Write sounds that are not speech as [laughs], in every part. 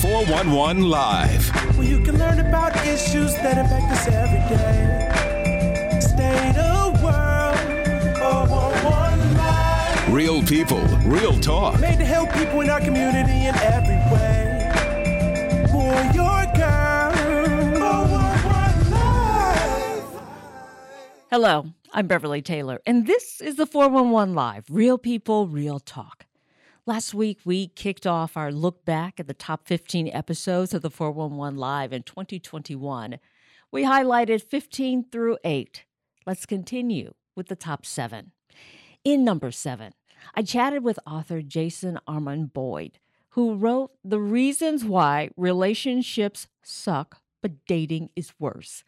411 Live. Where you can learn about issues that impact us every day. State of world, 411 Live. Real people, real talk. Made to help people in our community in every way. For your girl, 411 Live. Hello, I'm Beverly Taylor, and this is the 411 Live Real People, Real Talk. Last week, we kicked off our look back at the top 15 episodes of the 411 Live in 2021. We highlighted 15 through 8. Let's continue with the top seven. In number seven, I chatted with author Jason Armand Boyd, who wrote The Reasons Why Relationships Suck, but Dating is Worse.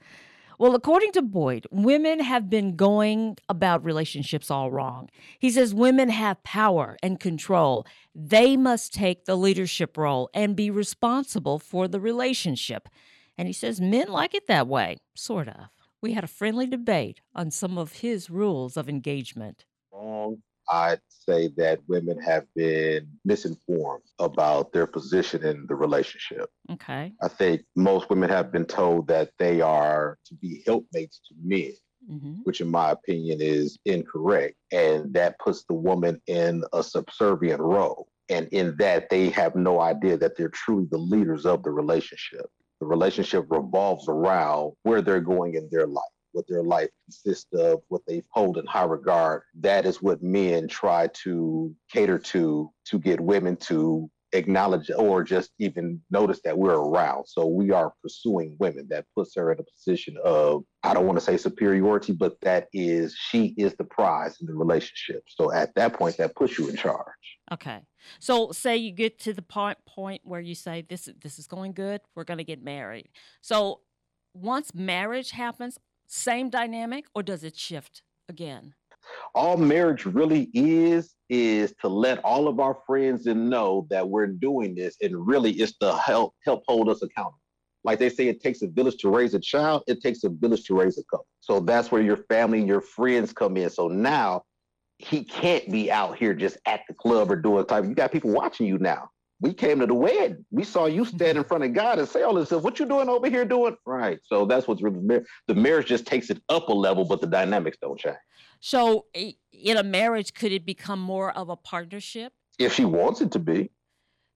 Well, according to Boyd, women have been going about relationships all wrong. He says women have power and control. They must take the leadership role and be responsible for the relationship. And he says men like it that way, sort of. We had a friendly debate on some of his rules of engagement. wrong. I'd say that women have been misinformed about their position in the relationship. Okay. I think most women have been told that they are to be helpmates to men, hmm which, in my opinion, is incorrect. And that puts the woman in a subservient role. And in that, they have no idea that they're truly the leaders of the relationship. The relationship revolves around where they're going in their life what their life consists of, what they hold in high regard. That is what men try to cater to to get women to acknowledge or just even notice that we're around. So we are pursuing women. That puts her in a position of, I don't want to say superiority, but that is, she is the prize in the relationship. So at that point, that puts you in charge. Okay. So say you get to the point point where you say this this is going good, we're going to get married. So once marriage happens, same dynamic or does it shift again? all marriage really is is to let all of our friends and know that we're doing this and really it's to help help hold us accountable. Like they say it takes a village to raise a child it takes a village to raise a couple. So that's where your family and your friends come in. So now he can't be out here just at the club or doing type. You got people watching you now we came to the wedding. We saw you stand in front of God and say all this stuff. What you doing over here doing? Right. So that's what's really the marriage just takes it up a level, but the dynamics don't change. So eh, in a marriage could it become more of a partnership? If she wants it to be,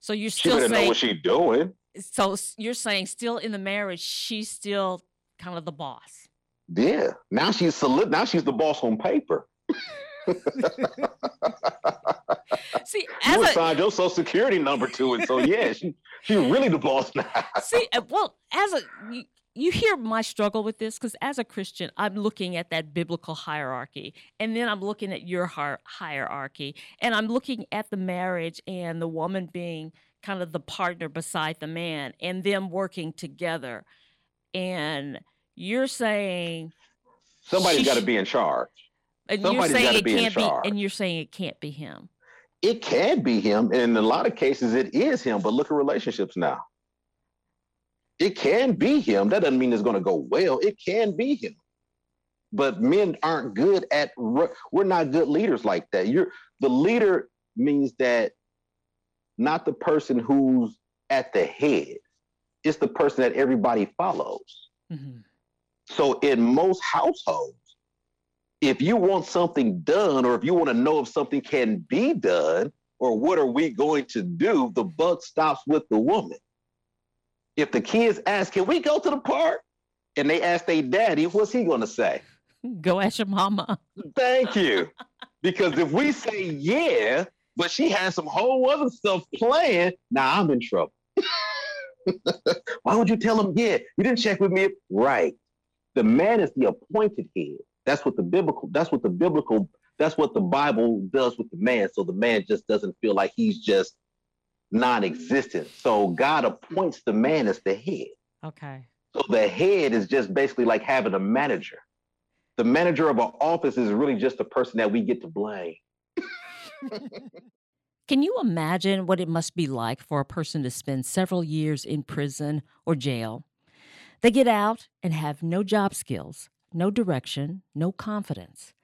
So you're she still know what she's doing. so you're saying still in the marriage she's still kind of the boss. Yeah. Now she's solid. Now she's the boss on paper. [laughs] [laughs] See, You as a assigned your social security number to it, so yeah, she she really the boss now. [laughs] See, uh, well, as a you, you hear my struggle with this because as a Christian, I'm looking at that biblical hierarchy, and then I'm looking at your hier- hierarchy, and I'm looking at the marriage and the woman being kind of the partner beside the man, and them working together. And you're saying, somebody's got to be in charge. And Somebody's you're saying it be can't be, and you're saying it can't be him. It can be him, and in a lot of cases, it is him. But look at relationships now. It can be him. That doesn't mean it's going to go well. It can be him. But men aren't good at. ru- We're not good leaders like that. You're the leader means that not the person who's at the head. It's the person that everybody follows. Mhm. So in most households, if you want something done, or if you want to know if something can be done, or what are we going to do, the buck stops with the woman. If the kids ask, "Can we go to the park?" and they ask their daddy, what's he going to say? Go ask your mama. Thank you. because if we say yeah, but she has some whole other stuff planned, now I'm in trouble. [laughs] Why would you tell him yeah? You didn't check with me. Right. The man is the appointed head. That's what the biblical, that's what the biblical, that's what the Bible does with the man. So the man just doesn't feel like he's just non-existent. So God appoints the man as the head. Okay. So the head is just basically like having a manager. The manager of an office is really just the person that we get to blame. [laughs] Can you imagine what it must be like for a person to spend several years in prison or jail? They get out and have no job skills, no direction, no confidence.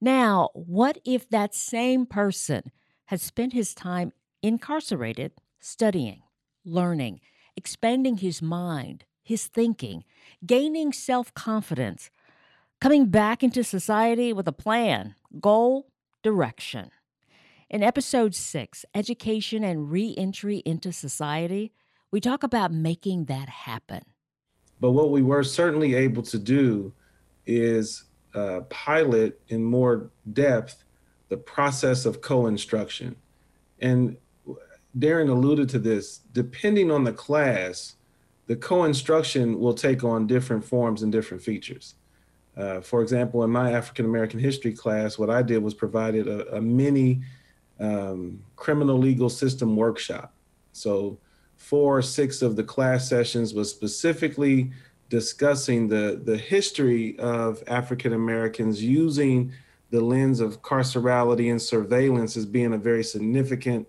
Now, what if that same person had spent his time incarcerated studying, learning, expanding his mind, his thinking, gaining self confidence, coming back into society with a plan, goal, direction. In episode six, Education and Re Entry into Society, we talk about making that happen. But what we were certainly able to do is uh, pilot in more depth the process of co instruction. And Darren alluded to this, depending on the class, the co instruction will take on different forms and different features. Uh, for example, in my African American history class, what I did was provided a, a mini um, criminal legal system workshop. So, four or six of the class sessions was specifically discussing the, the history of African Americans using the lens of carcerality and surveillance as being a very significant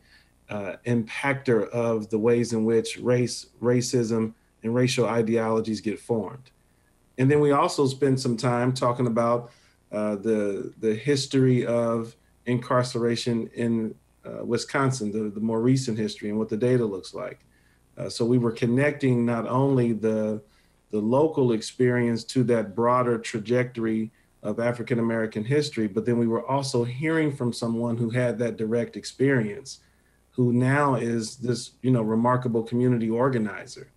uh, impactor of the ways in which race, racism, and racial ideologies get formed. And then we also spend some time talking about uh, the the history of incarceration in uh, Wisconsin, the, the more recent history, and what the data looks like. Uh, so we were connecting not only the the local experience to that broader trajectory of African American history, but then we were also hearing from someone who had that direct experience, who now is this you know remarkable community organizer.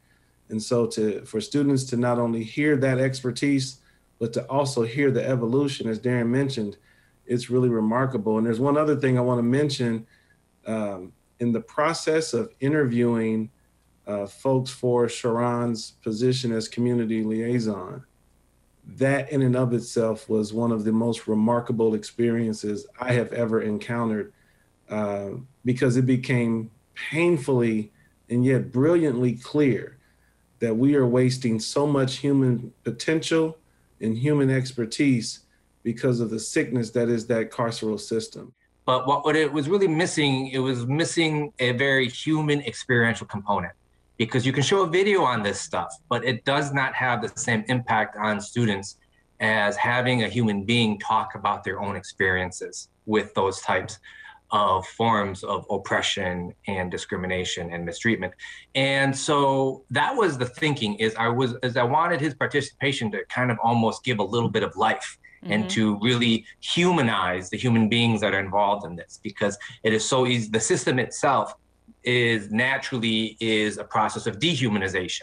And so to for students to not only hear that expertise, but to also hear the evolution, as Darren mentioned, it's really remarkable. And there's one other thing I want to mention um, in the process of interviewing uh, folks for Sharon's position as community liaison. That in and of itself was one of the most remarkable experiences I have ever encountered uh, because it became painfully and yet brilliantly clear that we are wasting so much human potential and human expertise because of the sickness that is that carceral system. But what, what it was really missing, it was missing a very human experiential component because you can show a video on this stuff, but it does not have the same impact on students as having a human being talk about their own experiences with those types of forms of oppression and discrimination and mistreatment. And so that was the thinking is I was as I wanted his participation to kind of almost give a little bit of life mm-hmm. and to really humanize the human beings that are involved in this because it is so easy the system itself is naturally is a process of dehumanization.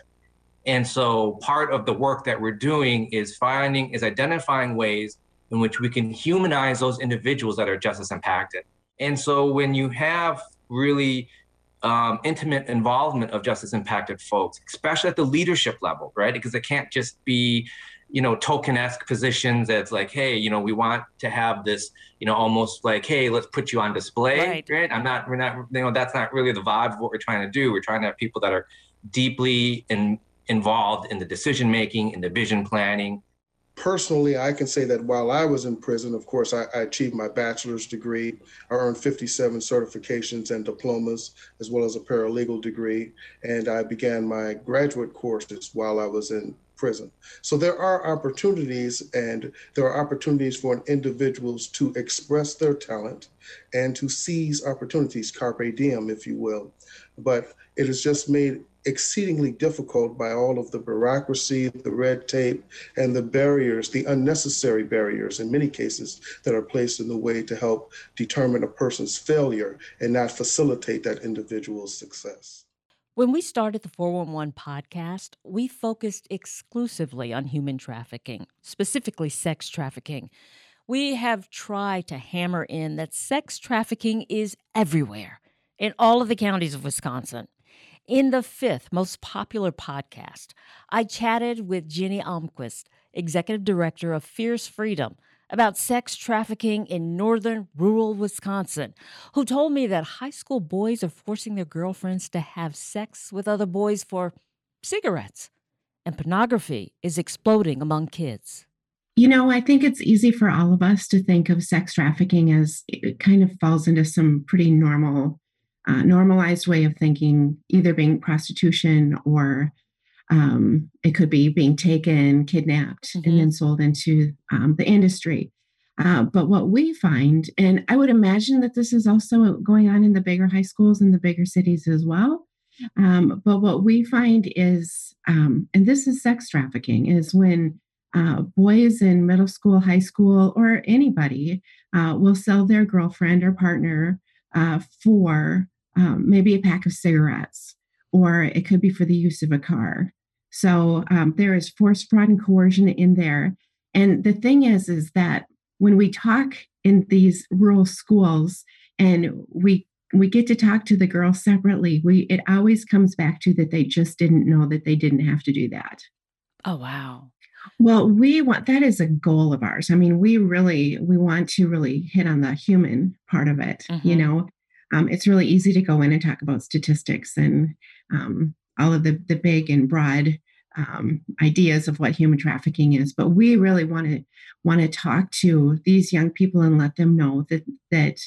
And so part of the work that we're doing is finding, is identifying ways in which we can humanize those individuals that are justice impacted. And so when you have really um, intimate involvement of justice impacted folks, especially at the leadership level, right? Because it can't just be you know token-esque positions that's like hey you know we want to have this you know almost like hey let's put you on display right, right? i'm not we're not you know that's not really the vibe of what we're trying to do. We're trying to have people that are deeply in, involved in the decision making in the vision planning. Personally i can say that while i was in prison of course I, I achieved my bachelor's degree. I earned 57 certifications and diplomas as well as a paralegal degree. And i began my graduate courses while i was in prison. So there are opportunities, and there are opportunities for individuals to express their talent and to seize opportunities, carpe diem, if you will. But it is just made exceedingly difficult by all of the bureaucracy, the red tape, and the barriers, the unnecessary barriers in many cases that are placed in the way to help determine a person's failure and not facilitate that individual's success. When we started the 411 podcast, we focused exclusively on human trafficking, specifically sex trafficking. We have tried to hammer in that sex trafficking is everywhere in all of the counties of Wisconsin. In the fifth most popular podcast, I chatted with Jenny Almquist, executive director of Fierce Freedom, about sex trafficking in northern rural Wisconsin, who told me that high school boys are forcing their girlfriends to have sex with other boys for cigarettes. And pornography is exploding among kids. You know, I think it's easy for all of us to think of sex trafficking as it kind of falls into some pretty normal, uh, normalized way of thinking, either being prostitution or um, it could be being taken, kidnapped, mm-hmm. and then sold into um, the industry. Uh, but what we find, and I would imagine that this is also going on in the bigger high schools and the bigger cities as well, Um, but what we find is, um, and this is sex trafficking, is when uh, boys in middle school, high school, or anybody uh, will sell their girlfriend or partner uh, for um, maybe a pack of cigarettes, or it could be for the use of a car. So um, there is force, fraud, and coercion in there. And the thing is, is that when we talk in these rural schools and we we get to talk to the girls separately, we it always comes back to that they just didn't know that they didn't have to do that. Oh wow. Well, we want that is a goal of ours. I mean, we really we want to really hit on the human part of it. Mm-hmm. You know, um, it's really easy to go in and talk about statistics and um, all of the the big and broad um, ideas of what human trafficking is, but we really want to want to talk to these young people and let them know that that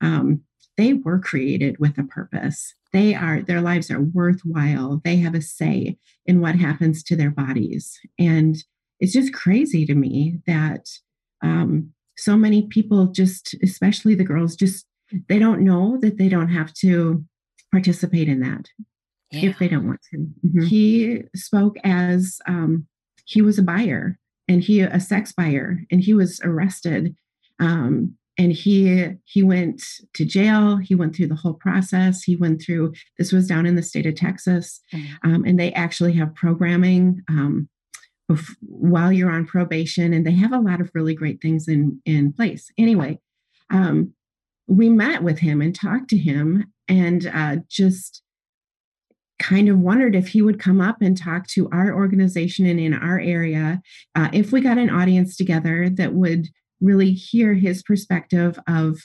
um, they were created with a purpose. They are their lives are worthwhile. They have a say in what happens to their bodies, and it's just crazy to me that um, so many people just, especially the girls, just they don't know that they don't have to participate in that yeah. if they don't want to. Mm-hmm. He spoke as um, he was a buyer and he a sex buyer, and he was arrested. Um, and he he went to jail. He went through the whole process. He went through. This was down in the state of Texas, mm-hmm. um, and they actually have programming um, while you're on probation, and they have a lot of really great things in in place. Anyway, um, we met with him and talked to him, and uh, just kind of wondered if he would come up and talk to our organization and in our area uh, if we got an audience together that would really hear his perspective of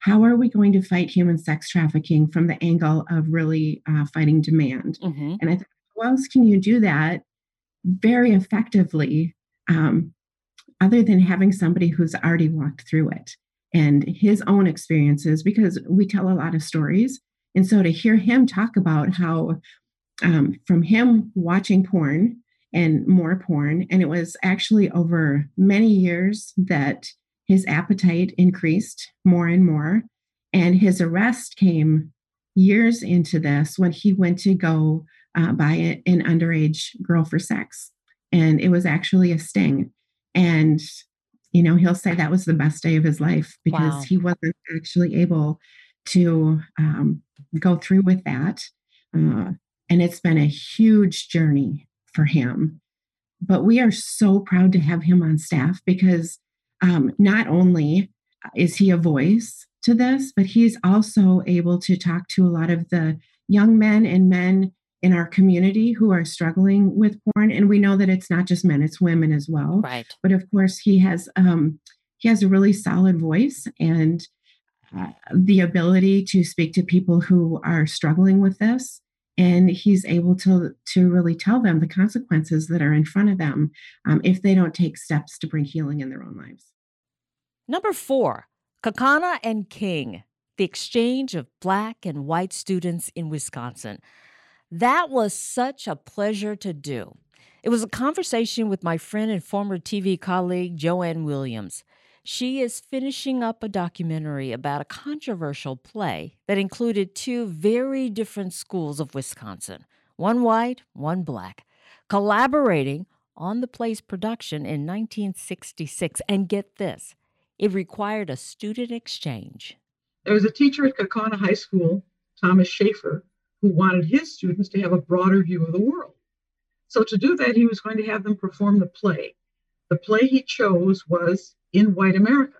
how are we going to fight human sex trafficking from the angle of really uh, fighting demand. Mm-hmm. and i thought how else can you do that very effectively um, other than having somebody who's already walked through it and his own experiences? Because we tell a lot of stories. And so to hear him talk about how um, from him watching porn and more porn. And it was actually over many years that his appetite increased more and more. And his arrest came years into this when he went to go uh, buy an underage girl for sex. And it was actually a sting. And, you know, he'll say that was the best day of his life because wow. he wasn't actually able to um, go through with that. Uh, and it's been a huge journey for him. But we are so proud to have him on staff because um, not only is he a voice to this, but he's also able to talk to a lot of the young men and men in our community who are struggling with porn. And we know that it's not just men, it's women as well. Right. But of course, he has um, he has a really solid voice and uh, the ability to speak to people who are struggling with this and he's able to to really tell them the consequences that are in front of them um, if they don't take steps to bring healing in their own lives. Number four Kaukauna and king the exchange of black and white students in wisconsin. That was such a pleasure to do. It was a conversation with my friend and former tv colleague joanne williams she is finishing up a documentary about a controversial play that included two very different schools of Wisconsin one white, one black, collaborating on the play's production in 1966. And get this it required a student exchange. There was a teacher at Kaukauna High School, Thomas Schaefer, who wanted his students to have a broader view of the world. So, to do that, he was going to have them perform the play. The play he chose was in White America.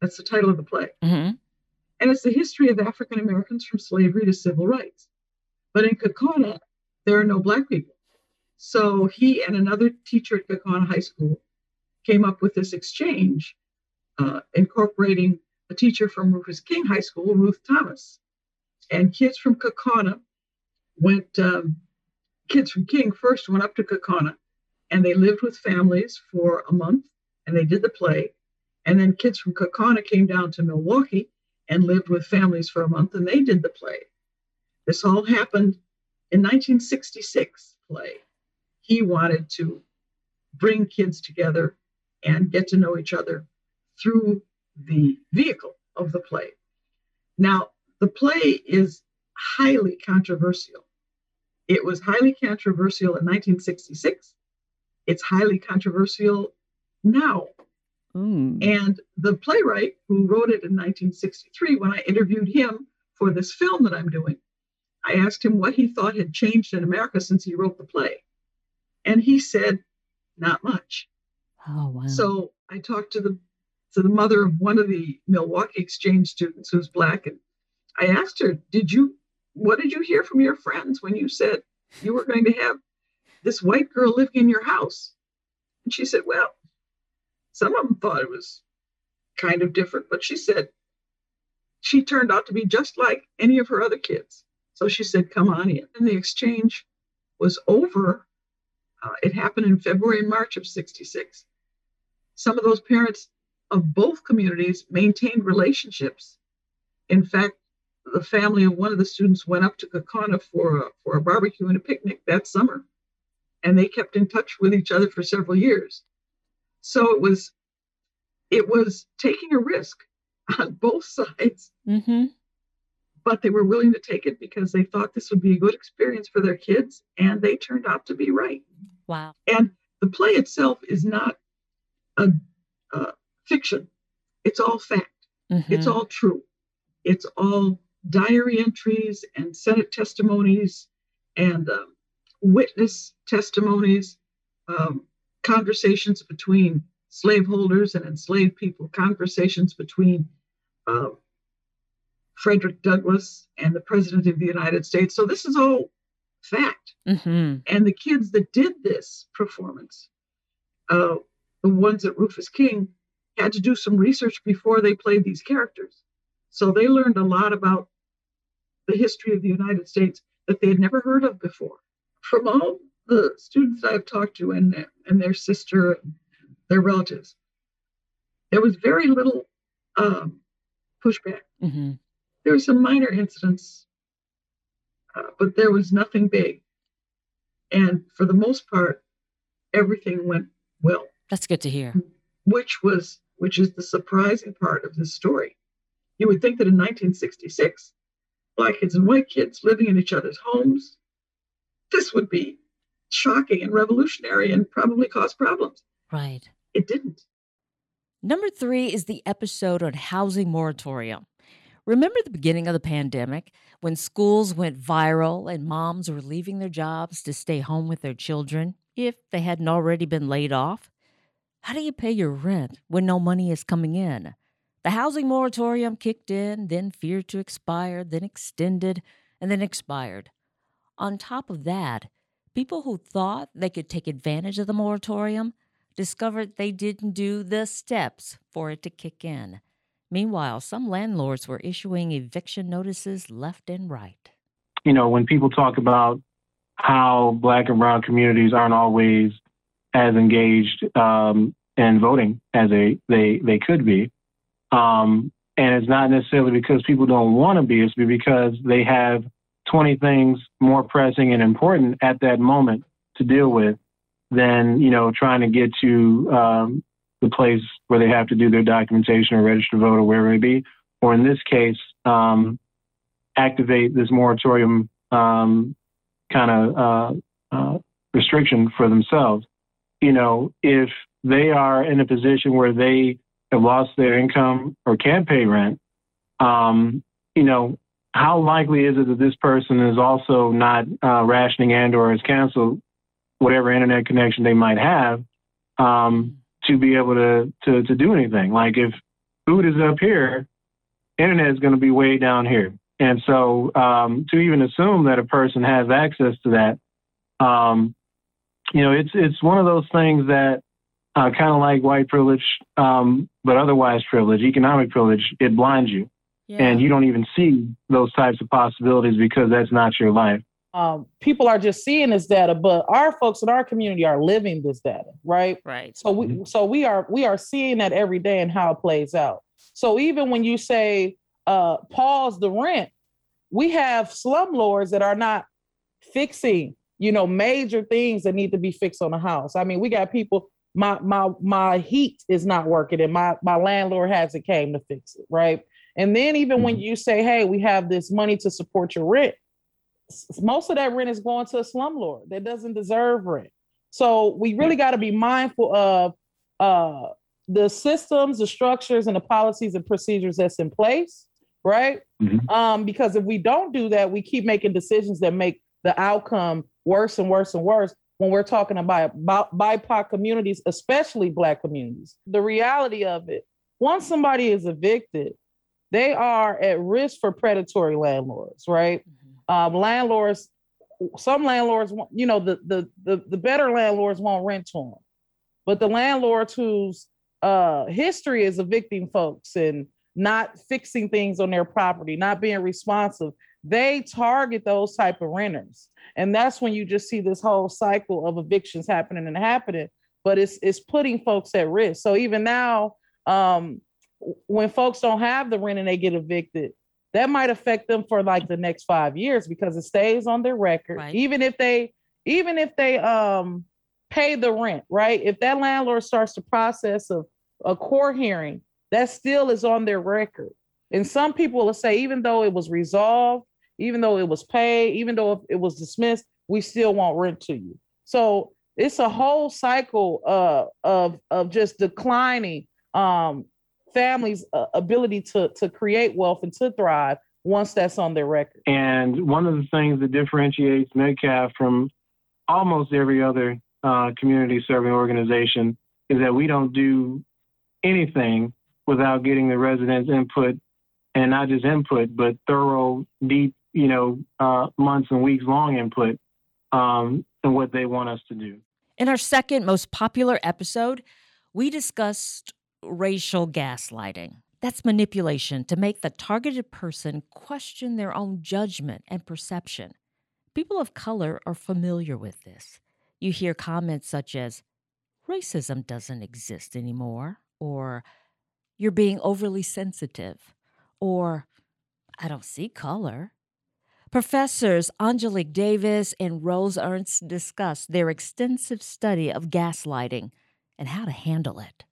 That's the title of the play. Mm-hmm. And it's the history of African Americans from slavery to civil rights. But in Kaukauna, there are no Black people. So he and another teacher at Kaukauna High School came up with this exchange, uh, incorporating a teacher from Rufus King High School, Ruth Thomas. And kids from Kaukauna went, um, kids from King first went up to Kaukauna and they lived with families for a month and they did the play. And then kids from Kaukauna came down to Milwaukee and lived with families for a month, and they did the play. This all happened in 1966 play. He wanted to bring kids together and get to know each other through the vehicle of the play. Now, the play is highly controversial It was highly controversial in 1966. It's highly controversial now. Mm. And the playwright who wrote it in 1963, when I interviewed him for this film that I'm doing, I asked him what he thought had changed in America since he wrote the play. And he said, not much. Oh wow. So I talked to the to the mother of one of the Milwaukee Exchange students who's black, and I asked her, "Did you? What did you hear from your friends when you said you were going to have this white girl living in your house?" And she said, "Well, some of them thought it was kind of different, but she said she turned out to be just like any of her other kids. So she said, "Come on in." And the exchange was over. Uh, it happened in February and March of '66. Some of those parents of both communities maintained relationships. In fact, the family of one of the students went up to Kaukauna for a, for a barbecue and a picnic that summer, and they kept in touch with each other for several years. So it was it was taking a risk [laughs] on both sides, mm-hmm. but they were willing to take it because they thought this would be a good experience for their kids, and they turned out to be right. Wow. And the play itself is not a, a fiction. It's all fact. Mhm. It's all true. It's all diary entries and Senate testimonies and um, witness testimonies, um, conversations between slaveholders and enslaved people, conversations between uh, Frederick Douglass and the President of the United States. So this is all fact. Mhm. And the kids that did this performance, uh, the ones at Rufus King, had to do some research before they played these characters. So they learned a lot about the history of the United States that they had never heard of before. From all the students I've talked to and, their- and their sister, and their relatives, there was very little um, pushback. Mhm. There were some minor incidents, uh, but there was nothing big. And for the most part, everything went well, That's good to hear. which was which is the surprising part of this story. You would think that in 1966, black kids and white kids living in each other's homes, this would be shocking and revolutionary and probably cause problems. Right. It didn't. Number three is the episode on housing moratorium. Remember the beginning of the pandemic when schools went viral and moms were leaving their jobs to stay home with their children if they hadn't already been laid off? How do you pay your rent when no money is coming in? The housing moratorium kicked in, then feared to expire, then extended, and then expired. On top of that, people who thought they could take advantage of the moratorium discovered they didn't do the steps for it to kick in. Meanwhile, some landlords were issuing eviction notices left and right. you know, when people talk about how black and brown communities aren't always as engaged um, in voting as they, they, they could be. Um, and it's not necessarily because people don't want to be, it's because they have 20 things more pressing and important at that moment to deal with than, you know, trying to get to um, the place where they have to do their documentation or register to vote or wherever it may be. Or in this case, um, activate this moratorium um, kind of uh, uh, restriction for themselves. You know, if they are in a position where they have lost their income or can't pay rent, um, you know, how likely is it that this person is also not uh, rationing and or has canceled whatever internet connection they might have um, to be able to, to to do anything? Like if food is up here, internet is going to be way down here. And so um, to even assume that a person has access to that, um, you know, it's it's one of those things that uh, kind of like white privilege, um, but otherwise privilege, economic privilege, it blinds you, and you don't even see those types of possibilities because that's not your life. um, people are just seeing this data, but our folks in our community are living this data, right? Right. So we so we are we are seeing that every day and how it plays out. So even when you say uh, pause the rent, we have slumlords that are not fixing, you know, major things that need to be fixed on the house. I mean, we got people. My my my heat is not working, and my my landlord hasn't came to fix it, right? And then even when you say, "Hey, we have this money to support your rent," most of that rent is going to a slumlord that doesn't deserve rent. So we really got to be mindful of uh, the systems, the structures, and the policies and procedures that's in place, right? Mm-hmm. Um, because if we don't do that, we keep making decisions that make the outcome worse and worse and worse when we're talking about, about BIPOC communities, especially Black communities. The reality of it, once somebody is evicted, they are at risk for predatory landlords, right? Mm-hmm. Um, landlords, some landlords, you know, the, the the the better landlords won't rent to them, but the landlords whose uh, history is evicting folks and not fixing things on their property, not being responsive, they target those type of renters, and that's when you just see this whole cycle of evictions happening and happening. But it's it's putting folks at risk. So even now, um, when folks don't have the rent and they get evicted, that might affect them for like the next five years because it stays on their record. Right. Even if they, even if they um pay the rent, right? If that landlord starts the process of a court hearing, that still is on their record. And some people will say, even though it was resolved, even though it was paid, even though it was dismissed, we still won't rent to you. So it's a whole cycle uh, of of just declining um, families' uh, ability to to create wealth and to thrive once that's on their record. And one of the things that differentiates Metcalfe from almost every other uh, community serving organization is that we don't do anything without getting the residents' input, and not just input, but thorough, deep, you know, uh, months and weeks long input um, and what they want us to do. In our second most popular episode, we discussed racial gaslighting. That's manipulation to make the targeted person question their own judgment and perception. People of color are familiar with this. You hear comments such as, racism doesn't exist anymore, or you're being overly sensitive, or I don't see color. Professors Angelique Davis and Rose Ernst discuss their extensive study of gaslighting and how to handle it.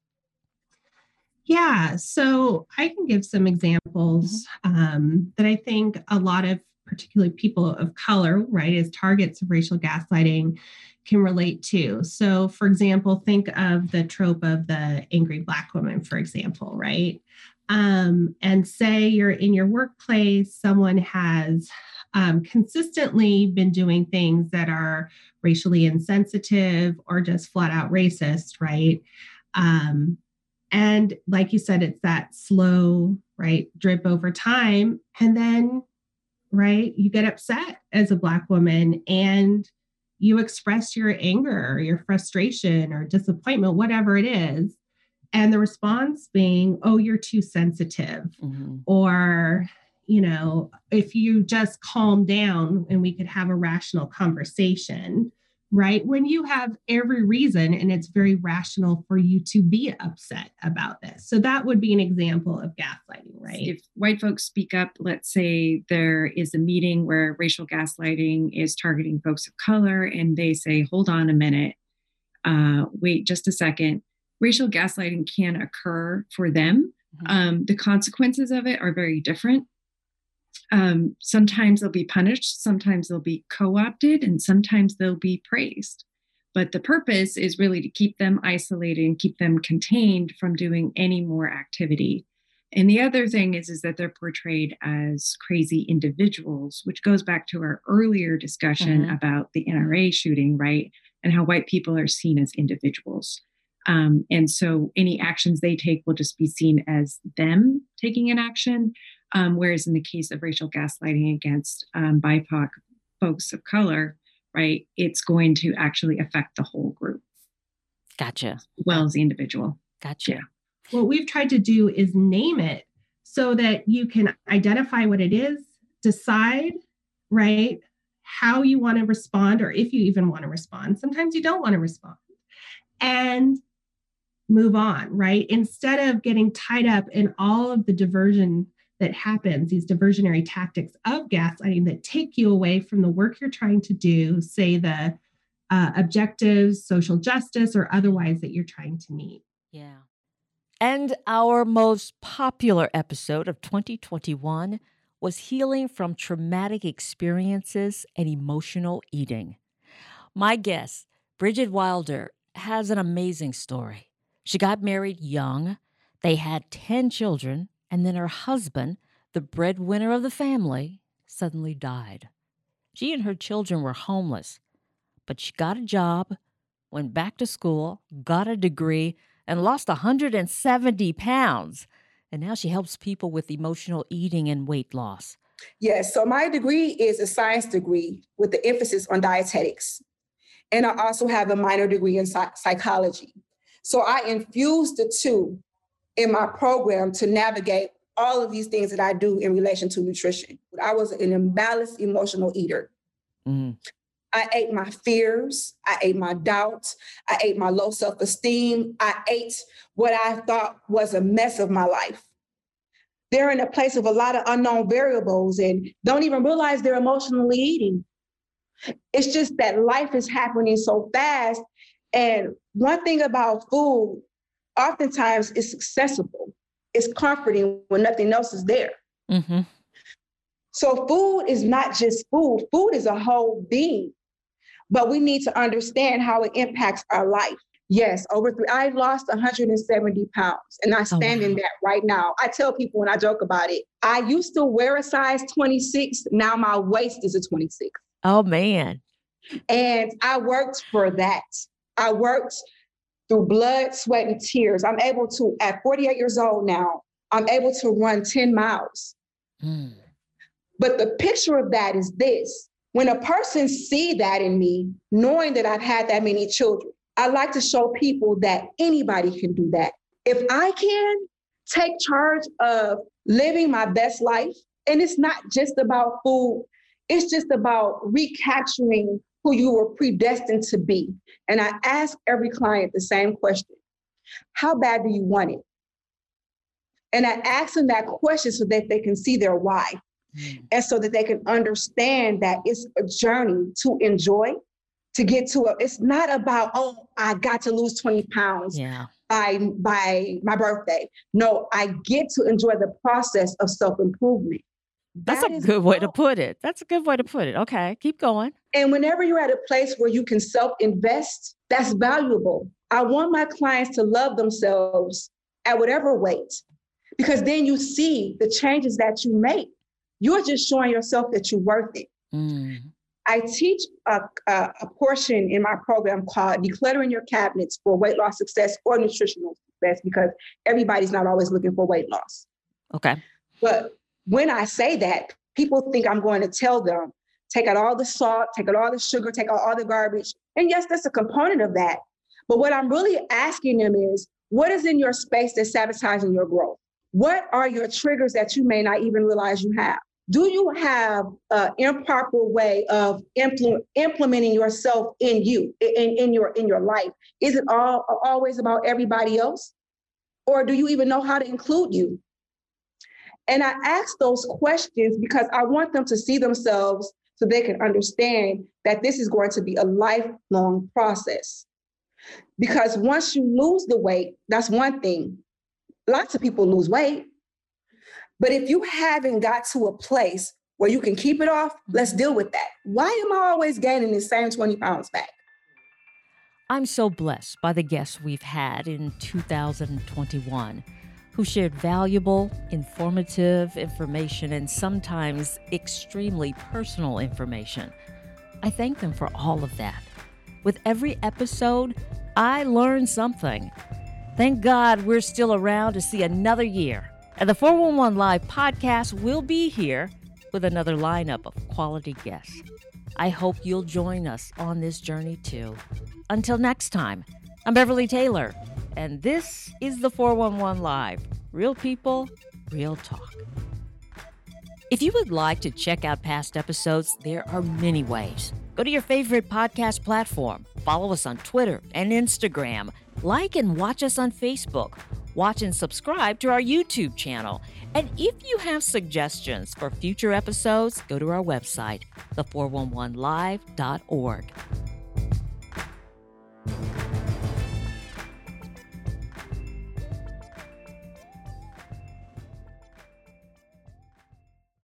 Yeah, so I can give some examples mm-hmm. um, that I think a lot of, particularly people of color, right, as targets of racial gaslighting can relate to. So, for example, think of the trope of the angry Black woman, for example, right? Um, and say you're in your workplace, someone has um, consistently been doing things that are racially insensitive or just flat out racist, right? Um, and like you said, it's that slow, right, drip over time. And then, right, you get upset as a Black woman and you express your anger or your frustration or disappointment, whatever it is. And the response being, oh, you're too sensitive. Mm-hmm. Or, you know, if you just calm down and we could have a rational conversation, right? When you have every reason and it's very rational for you to be upset about this. So that would be an example of gaslighting, right? If white folks speak up, let's say there is a meeting where racial gaslighting is targeting folks of color and they say, hold on a minute, uh, wait just a second. Racial gaslighting can occur for them. Mm-hmm. Um, the consequences of it are very different um, sometimes they'll be punished, sometimes they'll be co opted, and sometimes they'll be praised. But the purpose is really to keep them isolated and keep them contained from doing any more activity. And the other thing is, is that they're portrayed as crazy individuals, which goes back to our earlier discussion mm-hmm. about the NRA shooting, right? And how white people are seen as individuals. Um, and so any actions they take will just be seen as them taking an action um, whereas in the case of racial gaslighting against um, BIPOC folks of color, right, it's going to actually affect the whole group. Gotcha. As well as the individual. Gotcha. Yeah. What we've tried to do is name it so that you can identify what it is, decide, right, how you want to respond, or if you even want to respond. Sometimes you don't want to respond. And move on, right? Instead of getting tied up in all of the diversion that happens, these diversionary tactics of gaslighting that take you away from the work you're trying to do, say the uh, objectives, social justice, or otherwise that you're trying to meet. Yeah. And our most popular episode of 2021 was healing from traumatic experiences and emotional eating. My guest, Bridget Wilder, has an amazing story. She got married young, they had 10 children, and then her husband, the breadwinner of the family, suddenly died. She and her children were homeless, but she got a job, went back to school, got a degree, and lost 170 pounds. And now she helps people with emotional eating and weight loss. Yes, so my degree is a science degree with the emphasis on dietetics. And I also have a minor degree in psychology. So I infused the two in my program to navigate all of these things that I do in relation to nutrition. I was an imbalanced emotional eater. Mm. I ate my fears. I ate my doubts. I ate my low self esteem. I ate what I thought was a mess of my life. They're in a place of a lot of unknown variables and don't even realize they're emotionally eating. It's just that life is happening so fast. And one thing about food, oftentimes it's accessible, it's comforting when nothing else is there. Mm-hmm. So, food is not just food, food is a whole being but we need to understand how it impacts our life. Yes, over three, I lost 170 pounds and I oh, stand oh, wow. in that right now. I tell people when I joke about it, I used to wear a size 26. Now my waist is a 26. Oh, man. And I worked for that. I worked through blood, sweat, and tears. I'm able to, at 48 years old now, I'm able to run 10 miles. Mm. But the picture of that is this when a person see that in me, knowing that I've had that many children, I like to show people that anybody can do that. If I can take charge of living my best life, and it's not just about food, it's just about recapturing who you were predestined to be. And I ask every client the same question How bad do you want it? And I ask them that question so that they can see their why. Mm. And so that they can understand that it's a journey to enjoy, to get to a, it's not about, oh, I got to lose 20 pounds yeah. by by my birthday. No, I get to enjoy the process of self-improvement. That's that a good way to put it. That's a good way to put it. Okay, keep going. And whenever you're at a place where you can self invest, that's valuable. I want my clients to love themselves at whatever weight, because then you see the changes that you make. You're just showing yourself that you're worth it. Mm. I teach a, a, a, portion in my program called Decluttering Your Cabinets for Weight Loss Success or Nutritional Success because everybody's not always looking for weight loss. Okay. But when I say that, people think I'm going to tell them take out all the salt, take out all the sugar, take out all the garbage. And yes, that's a component of that. But what I'm really asking them is what is in your space that's sabotaging your growth? What are your triggers that you may not even realize you have? do you have an improper way of impl- implementing yourself in you in, in your in your life is it all always about everybody else or do you even know how to include you and i ask those questions because i want them to see themselves so they can understand that this is going to be a lifelong process because once you lose the weight that's one thing lots of people lose weight but if you haven't got to a place where you can keep it off, let's deal with that. Why am I always gaining the same 20 pounds back? I'm so blessed by the guests we've had in 2021 who shared valuable, informative information and sometimes extremely personal information. I thank them for all of that. With every episode, I learn something. Thank God we're still around to see another year and the 411 Live podcast will be here with another lineup of quality guests. I hope you'll join us on this journey too. Until next time, I'm Beverly Taylor, and this is the 411 Live Real People, Real Talk. If you would like to check out past episodes, there are many ways. Go to your favorite podcast platform, follow us on Twitter and Instagram, like and watch us on Facebook Watch and subscribe to our YouTube channel. And if you have suggestions for future episodes, go to our website, the411live.org.